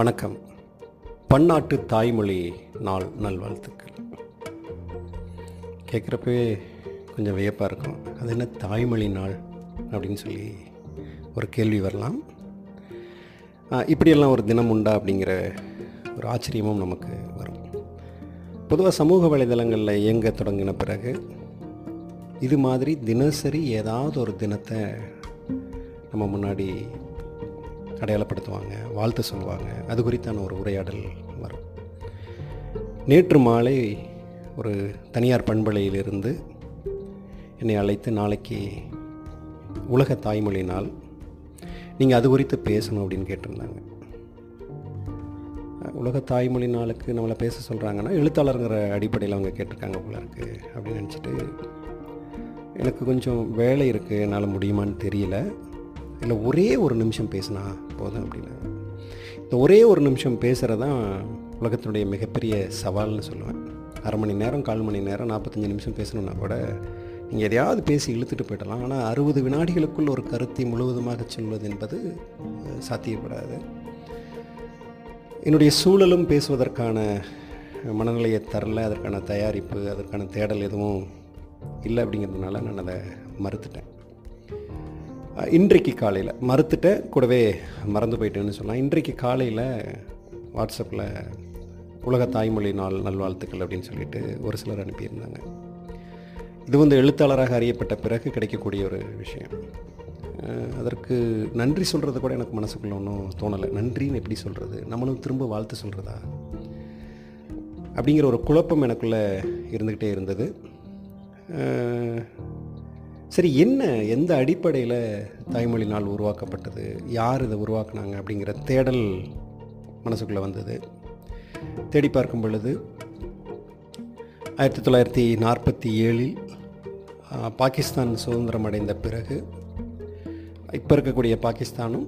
வணக்கம். பன்னாட்டு தாய்மொழி நாள் நல்வாழ்த்துக்கள். கேட்குறப்பவே கொஞ்சம் வியப்பாக இருக்கும். அது என்ன தாய்மொழி நாள் அப்படின்னு சொல்லி ஒரு கேள்வி வரலாம். இப்படியெல்லாம் ஒரு தினம் உண்டா அப்படிங்கிற ஒரு ஆச்சரியமும் நமக்கு வரும். பொதுவாக சமூக வலைதளங்களில் இயங்க தொடங்கின பிறகு இது மாதிரி தினசரி ஏதாவது ஒரு தினத்தை நம்ம முன்னாடி அடையாளப்படுத்துவாங்க வாழ்த்து சொல்லுவாங்க. அது குறித்தான ஒரு உரையாடல் வரும். நேற்று மாலை ஒரு தனியார் பண்பலையிலிருந்து என்னை அழைத்து நாளைக்கு உலக தாய்மொழி நாள். நீங்கள் அது குறித்து பேசணும் அப்படின்னு கேட்டிருந்தாங்க. உலக தாய்மொழி நாளுக்கு நம்மளை பேச சொல்கிறாங்கன்னா எழுத்தாளருங்கிற அடிப்படையில் அவங்க கேட்டிருக்காங்க போல இருக்கு அப்படின்னு நினச்சிட்டு எனக்கு கொஞ்சம் வேலை இருக்குது என்னால் முடியுமான்னு தெரியல. இல்லை ஒரே ஒரு நிமிஷம் பேசினா போதும் அப்படின்னாங்க இந்த ஒரே ஒரு நிமிஷம் பேசுகிறதான் உலகத்தினுடைய மிகப்பெரிய சவால்னு சொல்லுவேன். அரை மணி நேரம் கால் மணி நேரம் நாற்பத்தஞ்சு நிமிஷம் பேசணுன்னா கூட நீங்கள் எதையாவது பேசி இழுத்துட்டு போயிடலாம். ஆனால் அறுபது வினாடிகளுக்குள் ஒரு கருத்தை முழுவதுமாக சொல்வது என்பது சாத்தியப்படாது. என்னுடைய சூழலும் பேசுவதற்கான மனநிலையை தரல அதற்கான தயாரிப்பு அதற்கான தேடல் எதுவும் இல்லை அப்படிங்கிறதுனால நான் அதை மறுத்துட்டேன். இன்றைக்கு காலையில். மறுத்துட்டேன் கூடவே மறந்து போயிட்டேன்னு சொல்லலாம். இன்றைக்கு காலையில் வாட்ஸ்அப்பில் உலக தாய்மொழி நாள் நல்வாழ்த்துக்கள் அப்படின்னு சொல்லிட்டு ஒரு சிலர் அனுப்பியிருந்தாங்க. இது வந்து எழுத்தாளராக அறியப்பட்ட பிறகு கிடைக்கக்கூடிய ஒரு விஷயம். அதற்கு நன்றி சொல்கிறது கூட எனக்கு மனசுக்குள்ள ஒன்றும் தோணலை. நன்றின்னு எப்படி சொல்கிறது நம்மளும் திரும்ப வாழ்த்து சொல்கிறதா அப்படிங்கிற ஒரு குழப்பம் எனக்குள்ளே இருந்துக்கிட்டே இருந்தது. சரி என்ன எந்த அடிப்படையில் தாய்மொழி நாள் உருவாக்கப்பட்டது? யார் இதை உருவாக்குனாங்க அப்படிங்கிற தேடல் மனசுக்குள்ளே வந்தது. தேடி பார்க்கும் பொழுது ஆயிரத்தி தொள்ளாயிரத்தி நாற்பத்தி ஏழில் பாகிஸ்தான் சுதந்திரம் அடைந்த பிறகு இப்போ இருக்கக்கூடிய பாகிஸ்தானும்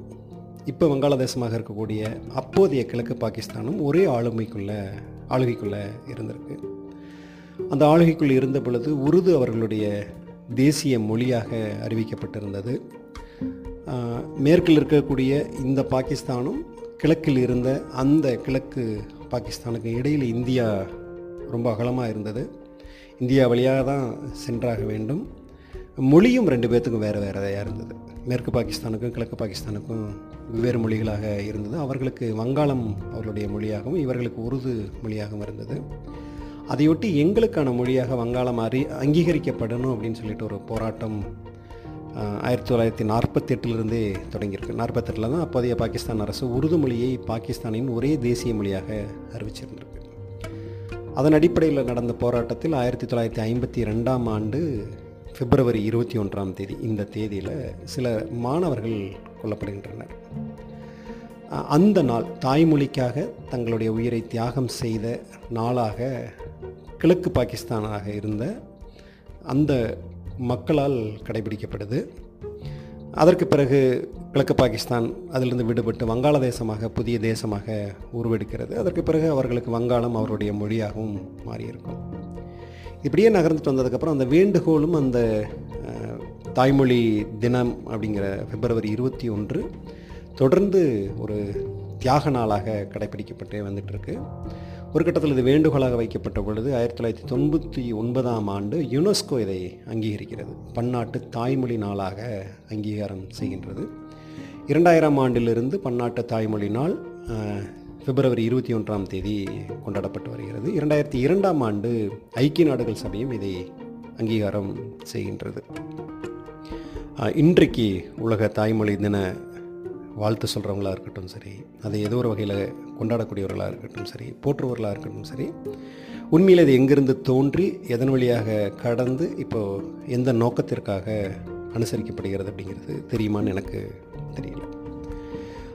இப்போ வங்காளதேசமாக இருக்கக்கூடிய அப்போதைய கிழக்கு பாகிஸ்தானும் ஒரே ஆளுமைக்குள்ள ஆளுகைக்குள்ளே இருந்திருக்கு. அந்த ஆளுகைக்குள் இருந்த பொழுது உருது அவர்களுடைய தேசிய மொழியாக அறிவிக்கப்பட்டிருந்தது. மேற்கில் இருக்கக்கூடிய இந்த பாகிஸ்தானும் கிழக்கில் இருந்த அந்த கிழக்கு பாகிஸ்தானுக்கு இடையில் இந்தியா ரொம்ப அகலமாக இருந்தது. இந்தியா வழியாக தான் சென்றாக வேண்டும். மொழியும் ரெண்டு பேர்த்துக்கும் வேறு வேறையாக இருந்தது. மேற்கு பாகிஸ்தானுக்கும் கிழக்கு பாகிஸ்தானுக்கும் வெவ்வேறு மொழிகளாக இருந்தது. அவர்களுக்கு வங்காளம் அவர்களுடைய மொழியாகவும் இவர்களுக்கு உருது மொழியாகவும் இருந்தது. அதையொட்டி எங்களுக்கான மொழியாக வங்காளம் அறி அங்கீகரிக்கப்படணும் அப்படின்னு சொல்லிட்டு ஒரு போராட்டம் ஆயிரத்தி தொள்ளாயிரத்தி நாற்பத்தெட்டிலிருந்தே தொடங்கியிருக்கு. நாற்பத்தெட்டில் தான் அப்போதைய பாகிஸ்தான் அரசு உருது மொழியை பாகிஸ்தானின் ஒரே தேசிய மொழியாக அறிவிச்சிருந்திருக்கு. அதன் அடிப்படையில் நடந்த போராட்டத்தில் ஆயிரத்தி தொள்ளாயிரத்தி ஐம்பத்தி ரெண்டாம் ஆண்டு பிப்ரவரி இருபத்தி ஒன்றாம் தேதி இந்த தேதியில் சில மாணவர்கள் கொல்லப்படுகின்றனர். அந்த நாள் தாய்மொழிக்காக தங்களுடைய உயிரை தியாகம் செய்த நாளாக கிழக்கு பாகிஸ்தானாக இருந்த அந்த மக்களால் கடைபிடிக்கப்படுது அதற்கு பிறகு கிழக்கு பாகிஸ்தான் அதிலிருந்து விடுபட்டு வங்காளதேசமாக புதிய தேசமாக உருவெடுக்கிறது. அதற்கு பிறகு அவர்களுக்கு வங்காளம் அவருடைய மொழியாகவும் மாறியிருக்கும். இப்படியே நகர்ந்துட்டு வந்ததுக்கப்புறம் அந்த வேண்டுகோளும் அந்த தாய்மொழி தினம் அப்படிங்கிற பிப்ரவரி இருபத்தி ஒன்று தொடர்ந்து ஒரு தியாக நாளாக கடைப்பிடிக்கப்பட்டே வந்துட்டுருக்கு ஒரு கட்டத்தில் இது வேண்டுகோளாக வைக்கப்பட்ட பொழுது ஆயிரத்தி தொள்ளாயிரத்தி தொண்ணூற்றி ஒன்பதாம் ஆண்டு யுனெஸ்கோ இதை அங்கீகரிக்கிறது. பன்னாட்டு தாய்மொழி நாளாக அங்கீகாரம் செய்கின்றது. இரண்டாயிரம் ஆண்டிலிருந்து பன்னாட்டு தாய்மொழி நாள் பிப்ரவரி இருபத்தி ஒன்றாம் தேதி கொண்டாடப்பட்டு வருகிறது. இரண்டாயிரத்தி இரண்டாம் ஆண்டு ஐக்கிய நாடுகள் சபையும் இதை அங்கீகாரம் செய்கின்றது. இன்றைக்கு உலக தாய்மொழி தின வாழ்த்து சொல்கிறவங்களா இருக்கட்டும் சரி அதை ஏதோ ஒரு வகையில் கொண்டாடக்கூடியவர்களாக இருக்கட்டும் சரி போற்றுவர்களாக இருக்கட்டும் சரி உண்மையில் இது எங்கிருந்து தோன்றி எதன் வழியாக கடந்து இப்போது எந்த நோக்கத்திற்காக அனுசரிக்கப்படுகிறது அப்படிங்கிறது தெரியுமான்னு எனக்கு தெரியல.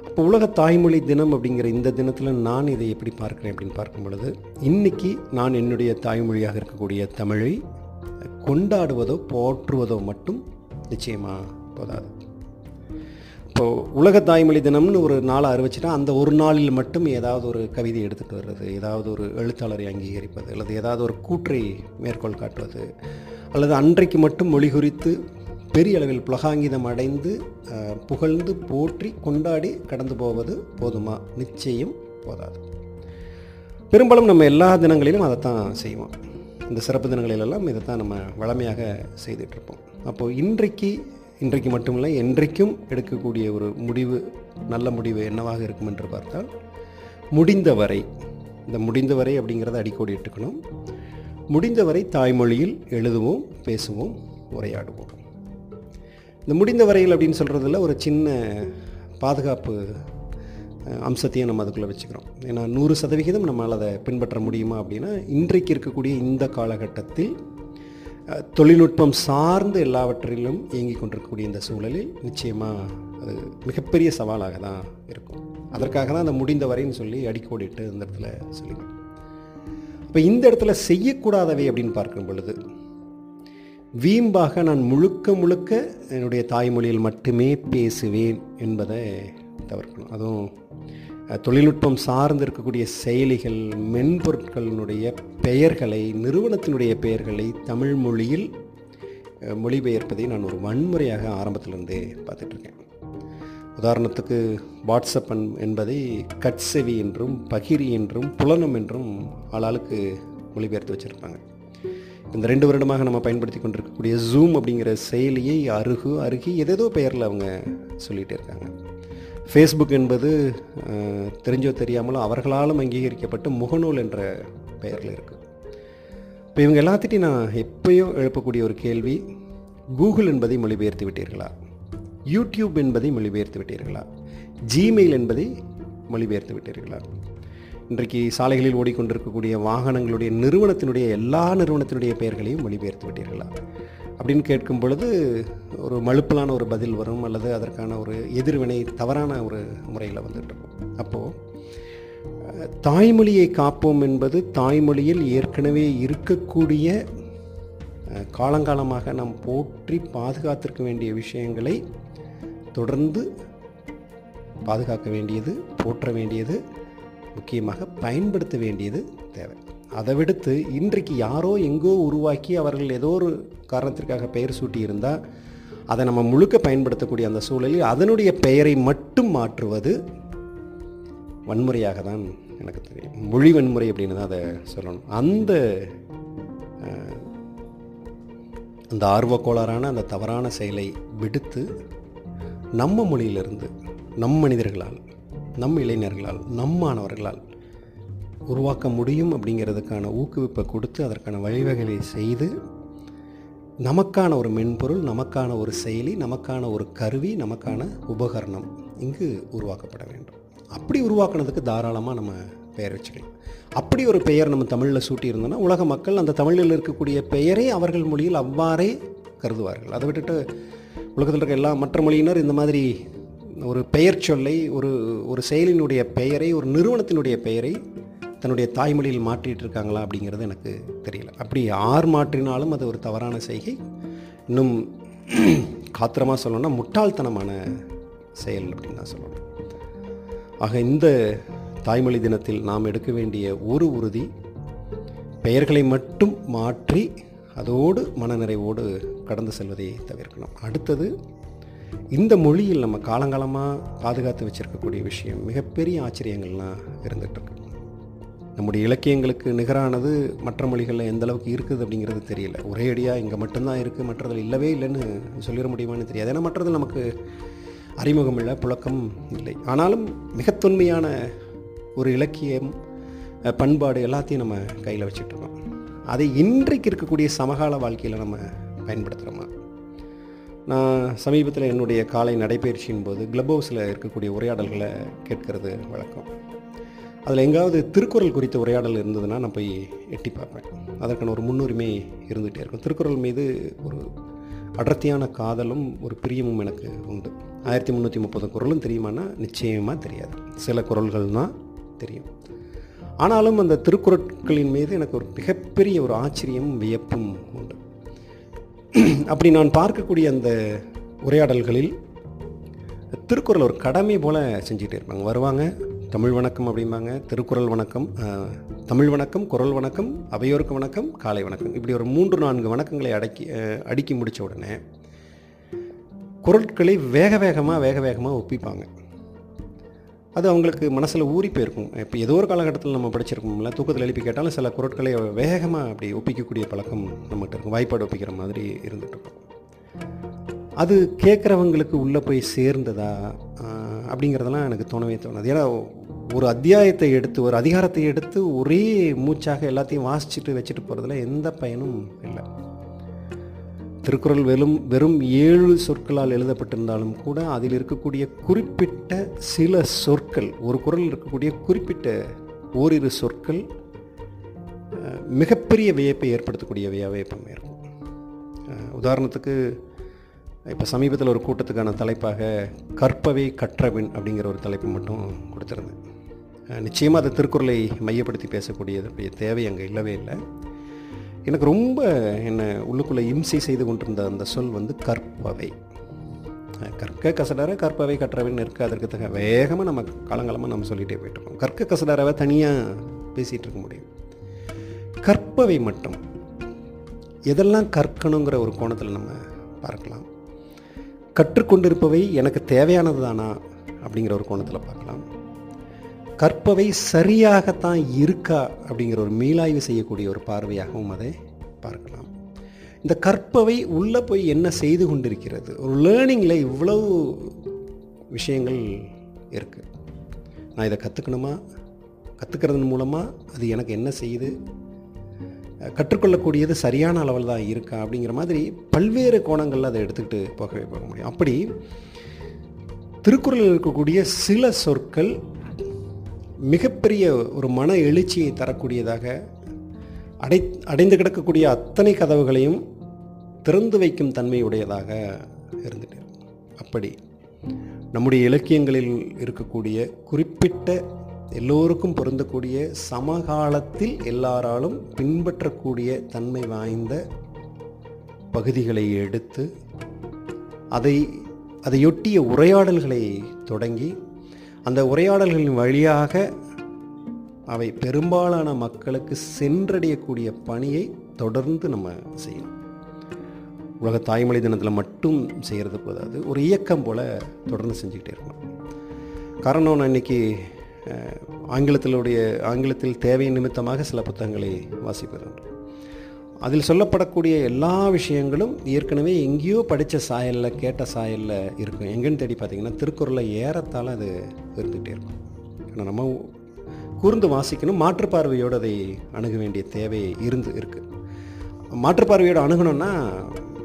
இப்போ உலக தாய்மொழி தினம் அப்படிங்கிற இந்த தினத்தில் நான் இதை எப்படி பார்க்குறேன் அப்படின்னு பார்க்கும் பொழுது இன்றைக்கி நான் என்னுடைய தாய்மொழியாக இருக்கக்கூடிய தமிழை கொண்டாடுவதோ போற்றுவதோ மட்டும் நிச்சயமாக போதாது. இப்போது உலக தாய்மொழி தினம்னு ஒரு நாளை அறிவிச்சிட்டா அந்த ஒரு நாளில் மட்டும் ஏதாவது ஒரு கவிதை எடுத்துகிட்டு வர்றது ஏதாவது ஒரு எழுத்தாளரை அங்கீகரிப்பது அல்லது ஏதாவது ஒரு கூற்றை மேற்கோள் காட்டுவது அல்லது அன்றைக்கு மட்டும் மொழி குறித்து பெரிய அளவில் புலகாங்கிதம் அடைந்து புகழ்ந்து போற்றி கொண்டாடி கடந்து போவது போதுமா? நிச்சயம் போதாது. பெரும்பாலும் நம்ம எல்லா தினங்களிலும் அதைத்தான் செய்வோம். இந்த சிறப்பு தினங்களிலெல்லாம் இதை தான் நம்ம வளமையாக செய்துட்ருப்போம் அப்போது இன்றைக்கு இன்றைக்கு மட்டுமில்லை என்றைக்கும் எடுக்கக்கூடிய ஒரு முடிவு நல்ல முடிவு என்னவாக இருக்கும் என்று பார்த்தால் முடிந்தவரை இந்த முடிந்தவரை அப்படிங்கிறத அடிக்கோடி எடுத்துக்கணும் முடிந்தவரை தாய்மொழியில் எழுதுவோம் பேசுவோம் உரையாடுவோம். இந்த முடிந்த வரையில் அப்படின்னு சொல்கிறதுல ஒரு சின்ன பாதுகாப்பு அம்சத்தையும் நம்ம அதுக்குள்ளே வச்சுக்கிறோம். ஏன்னா நூறு சதவிகிதம் நம்மளால் அதை பின்பற்ற முடியுமா அப்படின்னா இன்றைக்கு இருக்கக்கூடிய இந்த காலகட்டத்தில் தொழில்நுட்பம் சார்ந்த எல்லாவற்றிலும் இயங்கிக் கொண்டிருக்கக்கூடிய இந்த சூழலில் நிச்சயமாக அது மிகப்பெரிய சவாலாக தான் இருக்கும். அதற்காக தான் அந்த முடிந்த வரைன்னு சொல்லி அடிக்கோடிட்டு இந்த இடத்துல சொல்லிக்கிறேன் இப்போ இந்த இடத்துல செய்யக்கூடாதவை அப்படின்னு பார்க்கும் பொழுது வீம்பாக நான் முழுக்க முழுக்க என்னுடைய தாய்மொழியில் மட்டுமே பேசுவேன் என்பதை தவிர்க்கணும். அதுவும் தொழில்நுட்பம் சார்ந்து இருக்கக்கூடிய செயலிகள் மென்பொருட்களினுடைய பெயர்களை நிறுவனத்தினுடைய பெயர்களை தமிழ் மொழியில் மொழிபெயர்ப்பதை நான் ஒரு வன்முறையாக ஆரம்பத்திலிருந்தே பார்த்துட்ருக்கேன். உதாரணத்துக்கு வாட்ஸ்அப் என்பதை கட்செவி என்றும் பகிரி என்றும் புலனம் என்றும் ஆளாளுக்கு மொழிபெயர்த்து வச்சுருப்பாங்க. இந்த ரெண்டு வருடமாக நம்ம பயன்படுத்தி கொண்டிருக்கக்கூடிய ஜூம் அப்படிங்கிற செயலியை அருகு அருகி எதேதோ பெயரில் அவங்க சொல்லிகிட்டே இருக்காங்க. ஃபேஸ்புக் என்பது தெரிஞ்சோ தெரியாமலோ அவர்களாலும் அங்கீகரிக்கப்பட்டு முகநூல் என்ற பெயரில் இருக்குது இப்போ இவங்க எல்லாத்திட்டையும் நான் எப்பயோ எழுப்பக்கூடிய ஒரு கேள்வி கூகுள் என்பதை மொழிபெயர்த்து விட்டீர்களா? யூடியூப் என்பதை மொழிபெயர்த்து விட்டீர்களா? ஜிமெயில் என்பதை மொழிபெயர்த்து விட்டீர்களா? இன்றைக்கு சாலைகளில் ஓடிக்கொண்டிருக்கக்கூடிய வாகனங்களுடைய நிறுவனத்தினுடைய எல்லா நிறுவனத்தினுடைய பெயர்களையும் மொழிபெயர்த்து விட்டீர்களா? அப்படின்னு கேட்கும் பொழுது ஒரு மழுப்பலான ஒரு பதில் வரும் அல்லது அதற்கான ஒரு எதிர்வினை தவறான ஒரு முறையில் வந்துட்டுருக்கும் அப்போது தாய்மொழியை காப்போம் என்பது தாய்மொழியில் ஏற்கனவே இருக்கக்கூடிய காலங்காலமாக நாம் போற்றி பாதுகாத்திருக்க வேண்டிய விஷயங்களை தொடர்ந்து பாதுகாக்க வேண்டியது போற்ற வேண்டியது முக்கியமாக பயன்படுத்த வேண்டியது தேவை. அதை விடுத்து இன்றைக்கு யாரோ எங்கோ உருவாக்கி அவர்கள் ஏதோ ஒரு காரணத்திற்காக பெயர் சூட்டி இருந்தால் அதை நம்ம முழுக்க பயன்படுத்தக்கூடிய அந்த சூழலில் அதனுடைய பெயரை மட்டும் மாற்றுவது வன்முறையாக தான் எனக்கு தெரியும். மொழி வன்முறை அப்படின்னு தான் அதை சொல்லணும். அந்த அந்த ஆர்வக்கோளாறான அந்த தவறான செயலை விடுத்து நம்ம மொழியிலிருந்து நம் மனிதர்களால் நம் இளைஞர்களால் நம் மாணவர்களால் உருவாக்க முடியும் அப்படிங்கிறதுக்கான ஊக்குவிப்பை கொடுத்து அதற்கான வழிவகைகளை செய்து நமக்கான ஒரு மென்பொருள் நமக்கான ஒரு செயலி நமக்கான ஒரு கருவி நமக்கான உபகரணம் இங்கு உருவாக்கப்பட வேண்டும். அப்படி உருவாக்குனதுக்கு தாராளமாக நம்ம பெயர் வச்சுக்கலாம். அப்படி ஒரு பெயர் நம்ம தமிழில் சூட்டியிருந்தோம்னா உலக மக்கள் அந்த தமிழில் இருக்கக்கூடிய பெயரே அவர்கள் மொழியில் அவ்வாறே கருதுவார்கள். அதை விட்டுட்டு உலகத்தில் இருக்க எல்லா மற்ற மொழியினர் இந்த மாதிரி ஒரு பெயர் சொல்லை ஒரு ஒரு செயலினுடைய பெயரை ஒரு நிறுவனத்தினுடைய பெயரை தன்னுடைய தாய்மொழியில் மாற்றிட்டு இருக்காங்களா அப்படிங்கிறது எனக்கு தெரியல. அப்படி யார் மாற்றினாலும் அது ஒரு தவறான செய்கை. இன்னும் காத்திரமாக சொல்லணும்னா முட்டாள்தனமான செயல் அப்படின்னு தான் சொல்லணும். ஆக இந்த தாய்மொழி தினத்தில் நாம் எடுக்க வேண்டிய ஒரு உறுதி பெயர்களை மட்டும் மாற்றி அதோடு மனநிறைவோடு கடந்து செல்வதை தவிர்க்கணும். அடுத்தது இந்த மொழியில் நம்ம காலங்காலமாக பாதுகாத்து வச்சிருக்கக்கூடிய விஷயம் மிகப்பெரிய ஆச்சரியங்கள்லாம் இருந்துகிட்ருக்கு. நம்முடைய இலக்கியங்களுக்கு நிகரானது மற்ற மொழிகளில் எந்த அளவுக்கு இருக்குது அப்படிங்கிறது தெரியல. ஒரே அடியாக இங்கே மட்டும்தான் இருக்குது மற்றதில் இல்லவே இல்லைன்னு சொல்லிட முடியுமான்னு தெரியாது. ஏன்னா மற்றது நமக்கு அறிமுகம் இல்லை புழக்கம் இல்லை. ஆனாலும் மிக தொன்மையான ஒரு இலக்கியம் பண்பாடு எல்லாத்தையும் நம்ம கையில் வச்சுட்ருக்கோம். அதை இன்றைக்கு இருக்கக்கூடிய சமகால வாழ்க்கையில் நம்ம பயன்படுத்துகிறோமா நான் சமீபத்தில் என்னுடைய காலை நடைபயிற்சியின் போது கிளப் ஹவுஸில் இருக்கக்கூடிய உரையாடல்களை கேட்கறது வழக்கம். அதில் எங்காவது திருக்குறள் குறித்த உரையாடல் இருந்ததுன்னா நான் போய் எட்டி பார்ப்பேன். அதற்கான ஒரு முன்னுரிமை இருந்துகிட்டே இருக்கும். திருக்குறள் மீது ஒரு அடர்த்தியான காதலும் ஒரு பிரியமும் எனக்கு உண்டு. ஆயிரத்தி முந்நூற்றி முப்பது குரலும் தெரியுமானா நிச்சயமாக தெரியாது. சில குரல்கள் தான் தெரியும். ஆனாலும் அந்த திருக்குறட்களின் மீது எனக்கு ஒரு மிகப்பெரிய ஒரு ஆச்சரியம் வியப்பும் உண்டு. அப்படி நான் பார்க்கக்கூடிய அந்த உரையாடல்களில் திருக்குறள் ஒரு கடமை போல் செஞ்சுட்டே இருப்பாங்க. வருவாங்க தமிழ் வணக்கம் அப்படிம்பாங்க. திருக்குறள் வணக்கம் தமிழ் வணக்கம் குரல் வணக்கம் அவையோருக்கு வணக்கம் காலை வணக்கம். இப்படி ஒரு மூன்று நான்கு வணக்கங்களை அடக்கி அடுக்கி முடித்த உடனே குரட்களை வேக வேகமாக வேக வேகமாக ஒப்பிப்பாங்க. அது அவங்களுக்கு மனசில் ஊறி போயிருக்கும். இப்போ ஏதோ ஒரு காலகட்டத்தில் நம்ம படிச்சிருக்கோம்ல தூக்கத்தில் எழுப்பி கேட்டாலும் சில குரட்களை வேகமாக அப்படி ஒப்பிக்கக்கூடிய பழக்கம் நம்மகிட்ட இருக்கும். வாய்ப்பாடு ஒப்பிக்கிற மாதிரி இருந்துகிட்டு இருக்கும். அது கேட்குறவங்களுக்கு உள்ளே போய் சேர்ந்ததா அப்படிங்கிறதெல்லாம் எனக்கு தோணவே தோணுது. ஏன்னா ஒரு அத்தியாயத்தை எடுத்து ஒரு அதிகாரத்தை எடுத்து ஒரே மூச்சாக எல்லாத்தையும் வாசிச்சுட்டு வச்சுட்டு போகிறதுல எந்த பயனும் இல்லை. திருக்குறள் வெறும் வெறும் ஏழு சொற்களால் எழுதப்பட்டிருந்தாலும் கூட அதில் இருக்கக்கூடிய குறிப்பிட்ட சில சொற்கள் ஒரு குறள் இருக்கக்கூடிய குறிப்பிட்ட ஓரிரு சொற்கள் மிகப்பெரிய வியப்பை ஏற்படுத்தக்கூடிய வியப்பம் இருக்கும். உதாரணத்துக்கு இப்போ சமீபத்தில் ஒரு கூட்டத்துக்கான தலைப்பாக கற்பவை கற்றவின் அப்படிங்கிற ஒரு தலைப்பு மட்டும் கொடுத்துருந்தேன். நிச்சயமாக அது திருக்குறளை மையப்படுத்தி பேசக்கூடியதுடைய தேவை அங்கே இல்லவே இல்லை. எனக்கு ரொம்ப என்னை உள்ளுக்குள்ளே இம்சை செய்து கொண்டிருந்த அந்த சொல் வந்து கற்பவை. கற்க கசடார கற்பவை கற்றவைன்னு இருக்குது அதற்கு தக வேகமாக நம்ம காலங்காலமாக நம்ம சொல்லிகிட்டே போயிட்டுருக்கோம் கற்க கசடரவை தனியாக பேசிகிட்டு இருக்க முடியும். கற்பவை மட்டும். எதெல்லாம் கற்கணுங்கிற ஒரு கோணத்தில் நம்ம பார்க்கலாம். கற்றுக்கொண்டிருப்பவை எனக்கு தேவையானது தானா அப்படிங்கிற ஒரு கோணத்தில் பார்க்கலாம். கற்பவை சரியாகத்தான் இருக்கா அப்படிங்கிற ஒரு மீளாய்வு செய்யக்கூடிய ஒரு பார்வையாகவும் அதை பார்க்கலாம். இந்த கற்பவை உள்ளே போய் என்ன செய்து கொண்டிருக்கிறது? ஒரு லேர்னிங்கில் இவ்வளவு விஷயங்கள் இருக்குது நான் இதை கற்றுக்கணுமா கற்றுக்கிறதன் மூலமாக அது எனக்கு என்ன செய்யுது? கற்றுக்கொள்ளக்கூடியது சரியான அளவில் தான் இருக்கா அப்படிங்கிற மாதிரி பல்வேறு கோணங்களில் அதை எடுத்துக்கிட்டு போகவே போக முடியும். அப்படி திருக்குறளில் இருக்கக்கூடிய சில சொற்கள் மிகப்பெரிய ஒரு மன எழுச்சியை தரக்கூடியதாக அடை அடைந்து கிடக்கக்கூடிய அத்தனை கதவுகளையும் திறந்து வைக்கும் தன்மையுடையதாக இருந்துட்டு அப்படி நம்முடைய இலக்கியங்களில் இருக்கக்கூடிய குறிப்பிட்ட எல்லோருக்கும் பொருந்தக்கூடிய சமகாலத்தில் எல்லாராலும் பின்பற்றக்கூடிய தன்மை வாய்ந்த பகுதிகளை எடுத்து அதை அதையொட்டிய உரையாடல்களை தொடங்கி அந்த உரையாடல்களின் வழியாக அவை பெரும்பாலான மக்களுக்கு சென்றடையக்கூடிய பணியை தொடர்ந்து நம்ம செய்யணும். உலக தாய்மொழி தினத்தில் மட்டும் செய்கிறது போதாது ஒரு இயக்கம் போல் தொடர்ந்து செஞ்சுக்கிட்டே இருக்கணும். காரணம் நான் இன்றைக்கி ஆங்கிலத்திலுடைய ஆங்கிலத்தில் தேவை நிமித்தமாக சில புத்தகங்களை வாசிப்பதுண்டு. அதில் சொல்லப்படக்கூடிய எல்லா விஷயங்களும் ஏற்கனவே எங்கேயோ படித்த சாயலில் கேட்ட சாயலில் இருக்கும். எங்கேன்னு தேடி பார்த்தீங்கன்னா திருக்குறளில் ஏறத்தால் அது இருந்துகிட்டே இருக்கும். ஏன்னா நம்ம கூர்ந்து வாசிக்கணும். மாற்றுப்பார்வையோடு அதை அணுக வேண்டிய தேவை இருந்து இருக்குது மாற்றுப்பார்வையோடு அணுகணும்னா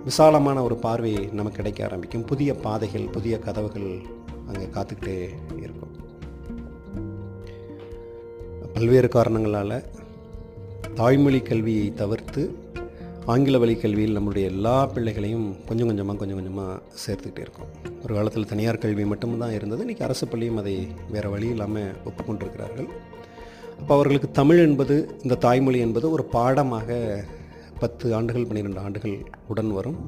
விசாலமான ஒரு பார்வை நமக்கு கிடைக்க ஆரம்பிக்கும். புதிய பாதைகள் புதிய கதவுகள் அங்கே காத்துக்கிட்டே இருக்கும். பல்வேறு காரணங்களால் தாய்மொழி கல்வியை தவிர்த்து ஆங்கில வழி கல்வியில் நம்மளுடைய எல்லா பிள்ளைகளையும் கொஞ்சம் கொஞ்சமாக கொஞ்சம் கொஞ்சமாக சேர்த்துக்கிட்டே இருக்கோம். ஒரு காலத்தில் தனியார் கல்வி மட்டும்தான் இருந்தது. இன்றைக்கி அரசு பள்ளியும் அதை வேறு வழி இல்லாமல் ஒப்புக்கொண்டிருக்கிறார்கள். அப்போ அவர்களுக்கு தமிழ் என்பது இந்த தாய்மொழி என்பது ஒரு பாடமாக பத்து ஆண்டுகள் பன்னிரெண்டு ஆண்டுகள் உடன் வரும்.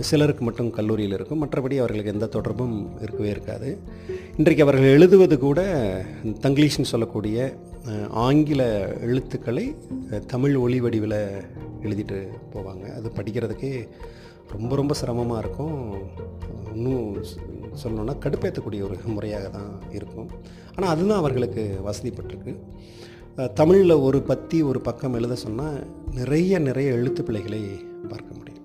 சிலருக்கு மட்டும் கல்லூரியில் இருக்கும். மற்றபடி அவர்களுக்கு எந்த தொடர்பும் இருக்கவே இருக்காது. இன்றைக்கு அவர்கள் எழுதுவது கூட தங்கிலீஷ்னு சொல்லக்கூடிய ஆங்கில எழுத்துக்களை தமிழ் ஒளி வடிவில் எழுதிட்டு போவாங்க. அது படிக்கிறதுக்கே ரொம்ப ரொம்ப சிரமமாக இருக்கும். இன்னும் சொல்லணுன்னா கடுப்பேற்றக்கூடிய ஒரு முறையாக தான் இருக்கும். ஆனால் அதுதான் அவர்களுக்கு வசதிப்பட்டிருக்கு. தமிழில் ஒரு பத்தி ஒரு பக்கம் எழுத சொன்னால் நிறைய நிறைய எழுத்து பிழைகளை பார்க்க முடியும்.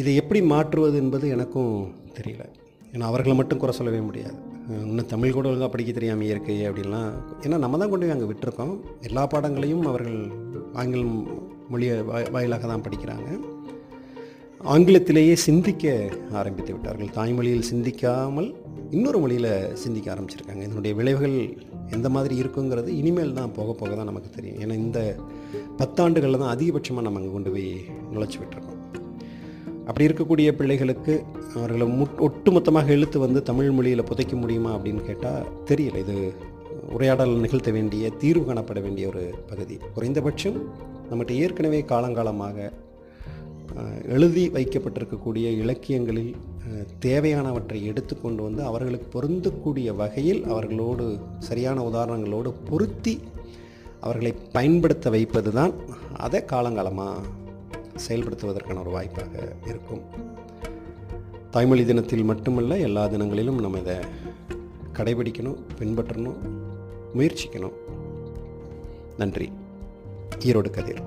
இதை எப்படி மாற்றுவது என்பது எனக்கும் தெரியல. ஏன்னா அவர்களை மட்டும் குறை சொல்லவே முடியாது. இன்னும் தமிழ் கூட ஒழுங்காக படிக்க தெரியாமல் இயற்கை அப்படின்லாம். ஏன்னா நம்ம தான் கொண்டு போய் அங்கே விட்டுருக்கோம். எல்லா பாடங்களையும் அவர்கள் ஆங்கிலம் மொழியை வாய் வாயிலாக தான் படிக்கிறாங்க. ஆங்கிலத்திலேயே சிந்திக்க ஆரம்பித்து விட்டார்கள். தாய்மொழியில் சிந்திக்காமல் இன்னொரு மொழியில் சிந்திக்க ஆரம்பிச்சிருக்காங்க. இதனுடைய விளைவுகள் எந்த மாதிரி இருக்குங்கிறது இனிமேல் தான் போக போக தான் நமக்கு தெரியும். ஏன்னா இந்த பத்தாண்டுகளில் தான் அதிகபட்சமாக நம்ம அங்கே கொண்டு போய் நுழைச்சி விட்டுருக்கோம். அப்படி இருக்கக்கூடிய பிள்ளைகளுக்கு அவர்களை முட் ஒட்டுமொத்தமாக எழுத்து வந்து தமிழ் மொழியில் புதைக்க முடியுமா அப்படின்னு கேட்டால் தெரியல. இது உரையாடல் நிகழ்த்த வேண்டிய தீர்வு காணப்பட வேண்டிய ஒரு பகுதி. குறைந்தபட்சம் நம்மகிட்ட ஏற்கனவே காலங்காலமாக எழுதி வைக்கப்பட்டிருக்கக்கூடிய இலக்கியங்களில் தேவையானவற்றை எடுத்துக்கொண்டு வந்து அவர்களுக்கு பொருந்தக்கூடிய வகையில் அவர்களோடு சரியான உதாரணங்களோடு பொருத்தி அவர்களை பயன்படுத்த வைப்பது தான் அதை காலங்காலமாக செயல்படுத்துவதற்கான ஒரு வாய்ப்பாக இருக்கும். தாய்மொழி தினத்தில் மட்டுமல்ல எல்லா தினங்களிலும் நம்ம இதை கடைபிடிக்கணும் பின்பற்றணும் முயற்சிக்கணும். நன்றி. ஈரோடு கதிர்.